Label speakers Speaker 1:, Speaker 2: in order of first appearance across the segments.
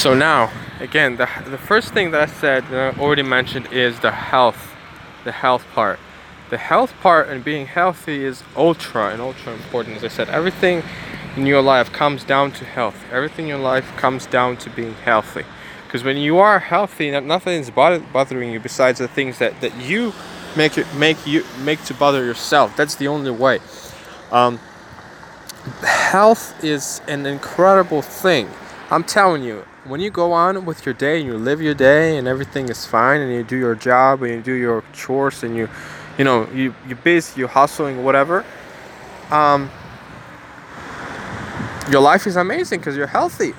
Speaker 1: So now, again, the, the first thing that I said that I already mentioned is the health, the health part. The health part and being healthy is ultra and ultra important. As I said, everything in your life comes down to health. Everything in your life comes down to being healthy. Because when you are healthy, nothing is bothering you besides the things that, that you make it make you make to bother yourself. That's the only way. Um, health is an incredible thing. I'm telling you, when you go on with your day and you live your day and everything is fine and you do your job and you do your chores and you you know you you busy you hustling whatever um your life is amazing because you're healthy.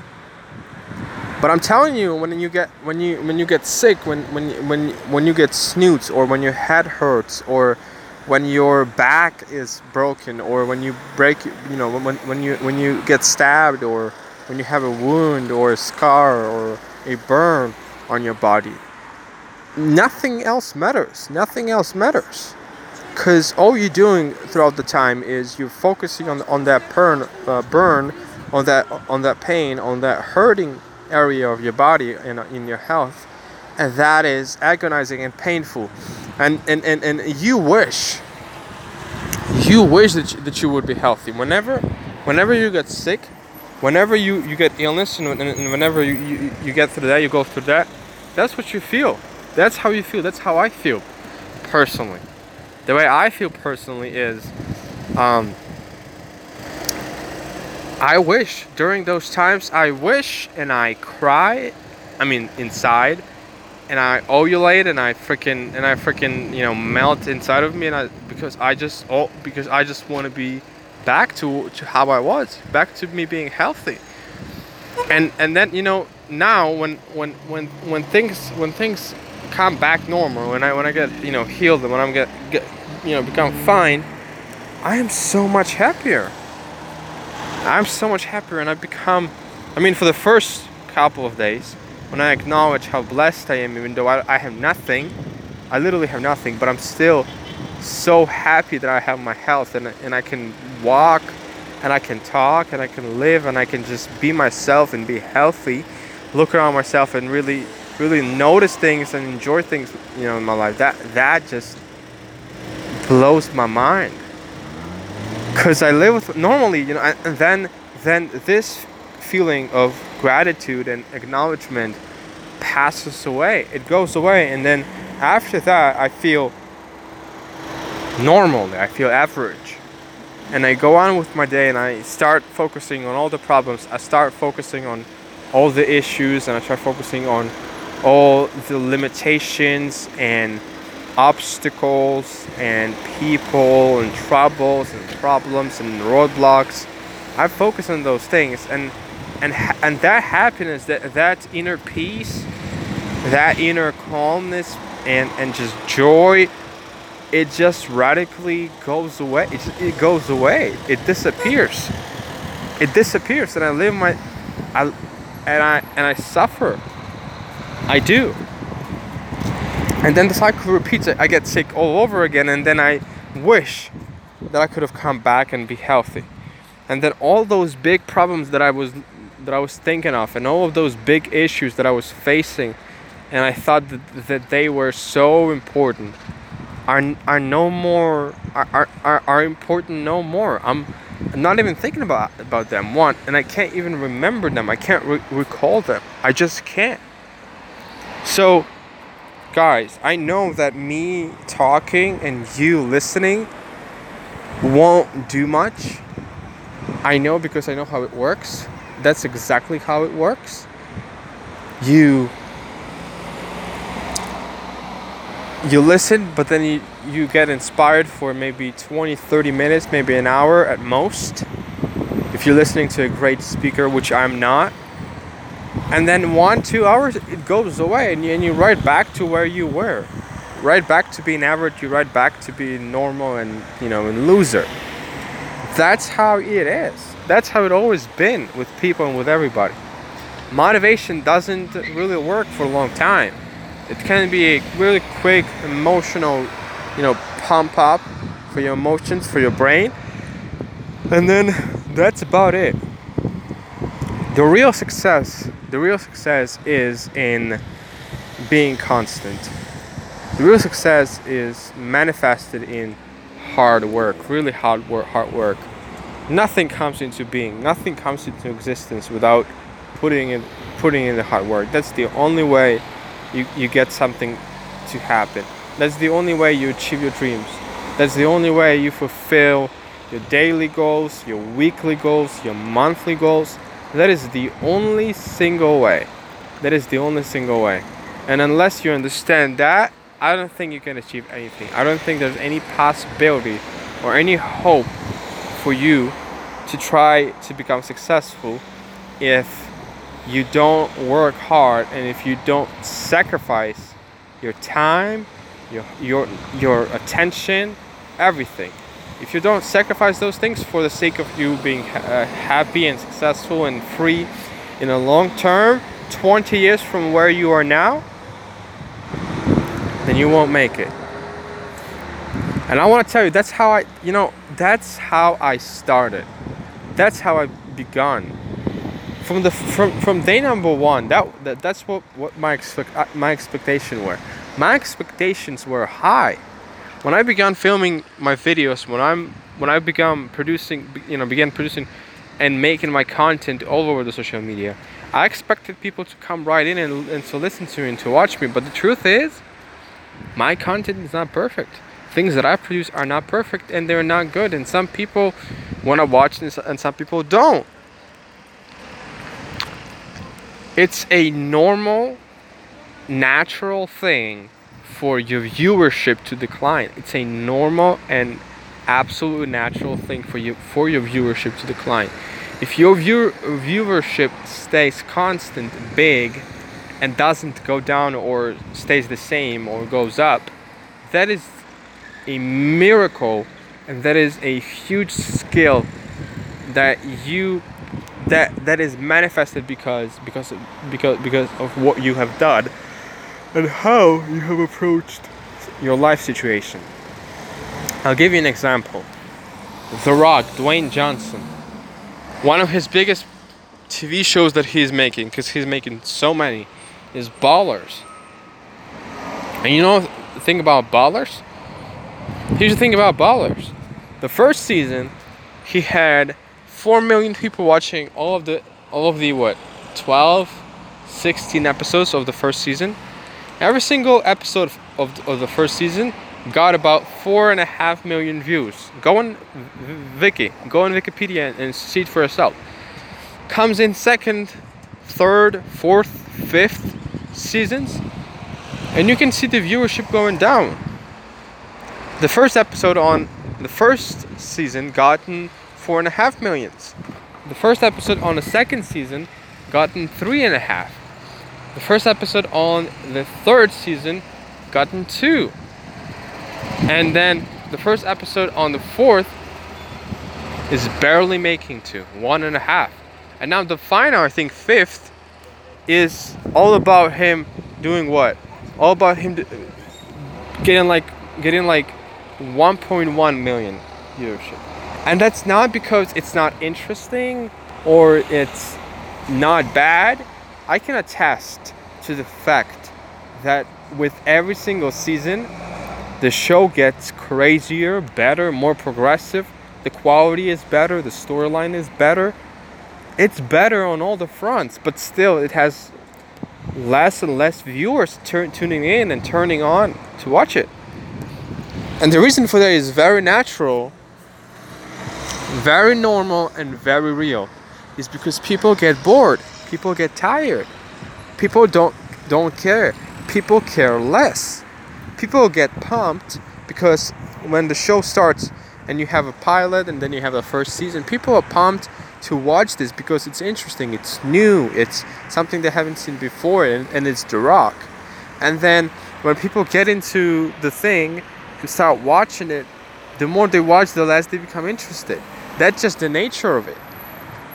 Speaker 1: But i'm telling you when you get when you when you get sick when when when when you get snoots or when your head hurts or when your back is broken or when you break you know when, when you when you get stabbed or when you have a wound or a scar or a burn on your body. Nothing else matters. Nothing else matters. Because all you're doing throughout the time is you're focusing on, on that burn, uh, burn, on that on that pain, on that hurting area of your body and in your health, and that is agonizing and painful. And and, and, and you wish you wish that you, that you would be healthy. Whenever whenever you get sick, whenever you, you get illness and, and whenever you, you, you get through that, you go through that, that's what you feel. That's how you feel. That's how I feel personally. The way I feel personally is um, I wish during those times, I wish and I cry, I mean, inside, and I ovulate and I freaking, and I freaking, you know, melt inside of me, and I, because I just, oh, because I just want to be back to, to how I was, back to me being healthy. And and then you know now when when when when things when things come back normal, when I when I get you know healed and when I'm get, get you know become fine, I am so much happier. I'm so much happier, and I become. I mean, for the first couple of days, when I acknowledge how blessed I am, even though I, I have nothing, I literally have nothing, but I'm still so happy that I have my health and, and I can walk and I can talk and I can live and I can just be myself and be healthy, look around myself and really really notice things and enjoy things, you know, in my life. That that just blows my mind. Cuz I live with normally, you know, and then then this feeling of gratitude and acknowledgement passes away. It goes away and then after that I feel normal. I feel average. And I go on with my day and I start focusing on all the problems. I start focusing on all the issues and I start focusing on all the limitations and obstacles and people and troubles and problems and roadblocks. I focus on those things and and and that happiness, that that inner peace, that inner calmness and and just joy it just radically goes away. It, it goes away. It disappears. It disappears, and I live my, I, and I and I suffer. I do. And then the cycle repeats. I get sick all over again, and then I wish that I could have come back and be healthy. And then all those big problems that I was that I was thinking of, and all of those big issues that I was facing, and I thought that, that they were so important are are no more are, are, are important no more. I'm not even thinking about about them one and I can't even remember them. I can't re- recall them. I just can't. So guys, I know that me talking and you listening won't do much. I know because I know how it works. That's exactly how it works. You you listen, but then you, you get inspired for maybe 20, 30 minutes, maybe an hour at most. If you're listening to a great speaker, which I'm not. And then one, two hours, it goes away, and you, and you right back to where you were. Right back to being average, you right back to being normal and, you know, and loser. That's how it is. That's how it always been with people and with everybody. Motivation doesn't really work for a long time it can be a really quick emotional you know pump up for your emotions for your brain and then that's about it the real success the real success is in being constant. The real success is manifested in hard work, really hard work, hard work. Nothing comes into being, nothing comes into existence without putting in putting in the hard work. That's the only way you, you get something to happen. That's the only way you achieve your dreams. That's the only way you fulfill your daily goals, your weekly goals, your monthly goals. That is the only single way. That is the only single way. And unless you understand that, I don't think you can achieve anything. I don't think there's any possibility or any hope for you to try to become successful if you don't work hard and if you don't sacrifice your time, your your your attention, everything. If you don't sacrifice those things for the sake of you being uh, happy and successful and free in a long term, 20 years from where you are now, then you won't make it. And I want to tell you, that's how I, you know, that's how I started. That's how I begun. From the from from day number one, that, that that's what what my expect uh, my expectation were. My expectations were high. When I began filming my videos, when I'm when I began producing, you know, began producing and making my content all over the social media, I expected people to come right in and, and to listen to me and to watch me. But the truth is, my content is not perfect. Things that I produce are not perfect and they're not good. And some people want to watch this and some people don't. It's a normal, natural thing for your viewership to decline. It's a normal and absolute natural thing for you for your viewership to decline. If your view, viewership stays constant, big, and doesn't go down or stays the same or goes up, that is a miracle and that is a huge skill that you that that is manifested because because because because of what you have done and how you have approached your life situation. I'll give you an example. The Rock, Dwayne Johnson. One of his biggest TV shows that he's making, because he's making so many, is Ballers. And you know the thing about Ballers? Here's the thing about Ballers. The first season, he had 4 million people watching all of the all of the what 12 16 episodes of the first season? Every single episode of, of the first season got about four and a half million views. Go on Viki go on Wikipedia and see it for yourself. Comes in second third fourth fifth seasons and you can see the viewership going down. The first episode on the first season gotten four and a half millions. The first episode on the second season gotten three and a half. The first episode on the third season gotten two. And then the first episode on the fourth is barely making two one and a half. And now the final i think fifth is all about him doing what? All about him getting like getting like 1.1 million viewership and that's not because it's not interesting or it's not bad. I can attest to the fact that with every single season the show gets crazier better more progressive. The quality is better the storyline is better. It's better on all the fronts but still it has less and less viewers tuning in and turning on to watch it. And the reason for that is very natural very normal and very real is because people get bored people get tired people don't don't care people care less people get pumped because when the show starts and you have a pilot and then you have the first season people are pumped to watch this because it's interesting it's new it's something they haven't seen before and, and it's the rock. And then when people get into the thing and start watching it the more they watch the less they become interested that's just the nature of it.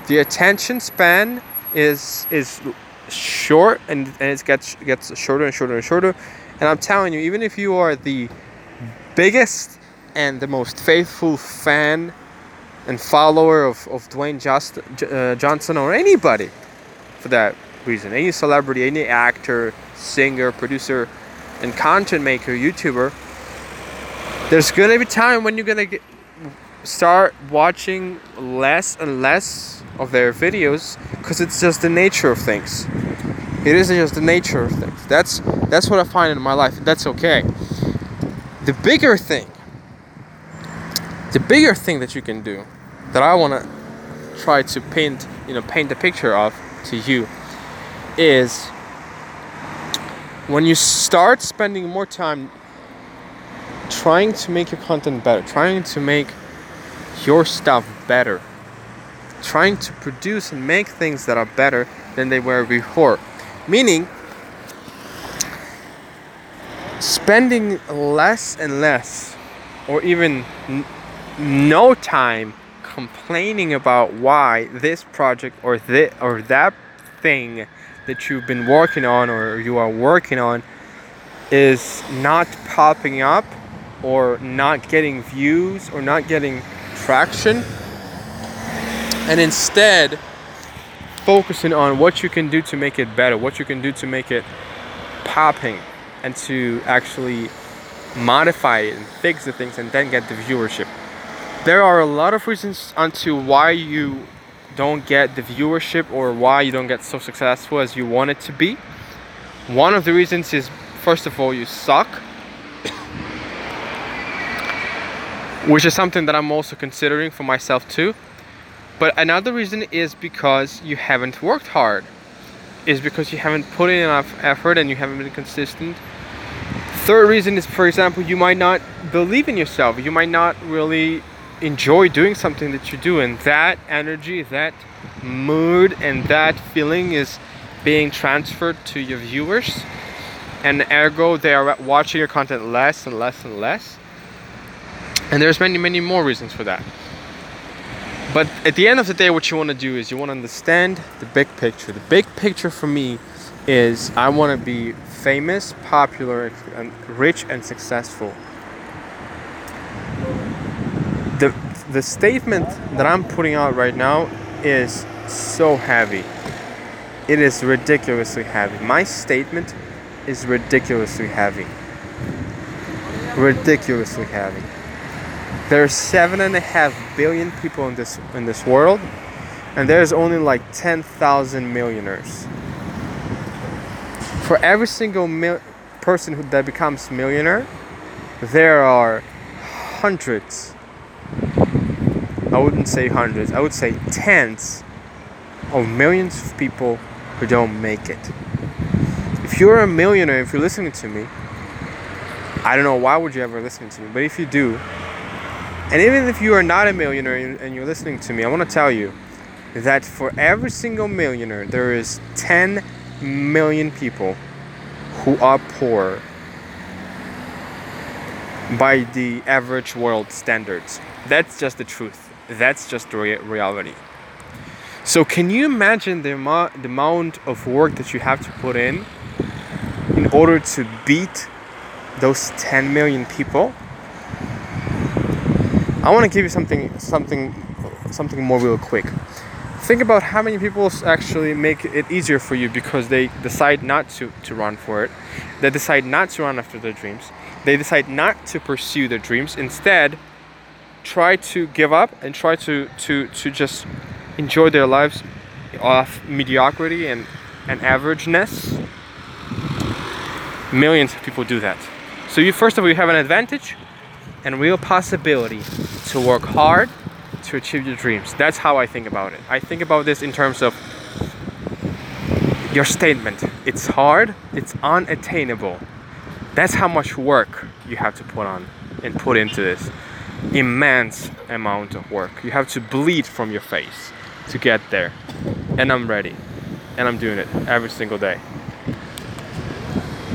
Speaker 1: The attention span is is short and, and it gets gets shorter and shorter and shorter. And I'm telling you, even if you are the biggest and the most faithful fan and follower of, of Dwayne Just, uh, Johnson or anybody for that, reason. Any celebrity, any actor, singer, producer, and content maker, YouTuber, there's gonna be time when you're gonna get, start watching less and less of their videos because it's just the nature of things. It isn't just the nature of things. That's that's what I find in my life. That's okay. The bigger thing, the bigger thing that you can do, that I want to try to paint, you know, paint a picture of to you, is when you start spending more time trying to make your content better, trying to make your stuff better, trying to produce and make things that are better than they were before. Meaning, spending less and less, or even n- no time complaining about why this project or this or that thing that you've been working on or you are working on is not popping up or not getting views or not getting traction and instead focusing on what you can do to make it better what you can do to make it popping and to actually modify it and fix the things and then get the viewership there are a lot of reasons onto why you don't get the viewership or why you don't get so successful as you want it to be. One of the reasons is first of all you suck. Which is something that I'm also considering for myself too. But another reason is because you haven't worked hard. Is because you haven't put in enough effort and you haven't been consistent. Third reason is for example you might not believe in yourself. You might not really enjoy doing something that you do and that energy that mood and that feeling is being transferred to your viewers and ergo they are watching your content less and less and less and there's many many more reasons for that but at the end of the day what you want to do is you want to understand the big picture the big picture for me is i want to be famous popular and rich and successful the the statement that I'm putting out right now is so heavy. It is ridiculously heavy. My statement is ridiculously heavy. Ridiculously heavy. There are seven and a half billion people in this in this world, and there's only like ten thousand millionaires. For every single mil- person who that becomes millionaire, there are hundreds I wouldn't say hundreds, I would say tens of millions of people who don't make it. If you're a millionaire, if you're listening to me, I don't know why would you ever listen to me, but if you do, and even if you are not a millionaire and you're listening to me, I want to tell you that for every single millionaire, there is 10 million people who are poor by the average world standards. That's just the truth. That's just the rea- reality. So, can you imagine the, amo- the amount of work that you have to put in in order to beat those 10 million people? I want to give you something, something, something more real quick. Think about how many people actually make it easier for you because they decide not to, to run for it. They decide not to run after their dreams. They decide not to pursue their dreams. Instead, try to give up and try to to to just enjoy their lives off mediocrity and and averageness millions of people do that so you first of all you have an advantage and real possibility to work hard to achieve your dreams that's how i think about it i think about this in terms of your statement it's hard it's unattainable that's how much work you have to put on and put into this immense amount of work. You have to bleed from your face to get there. And I'm ready. And I'm doing it every single day.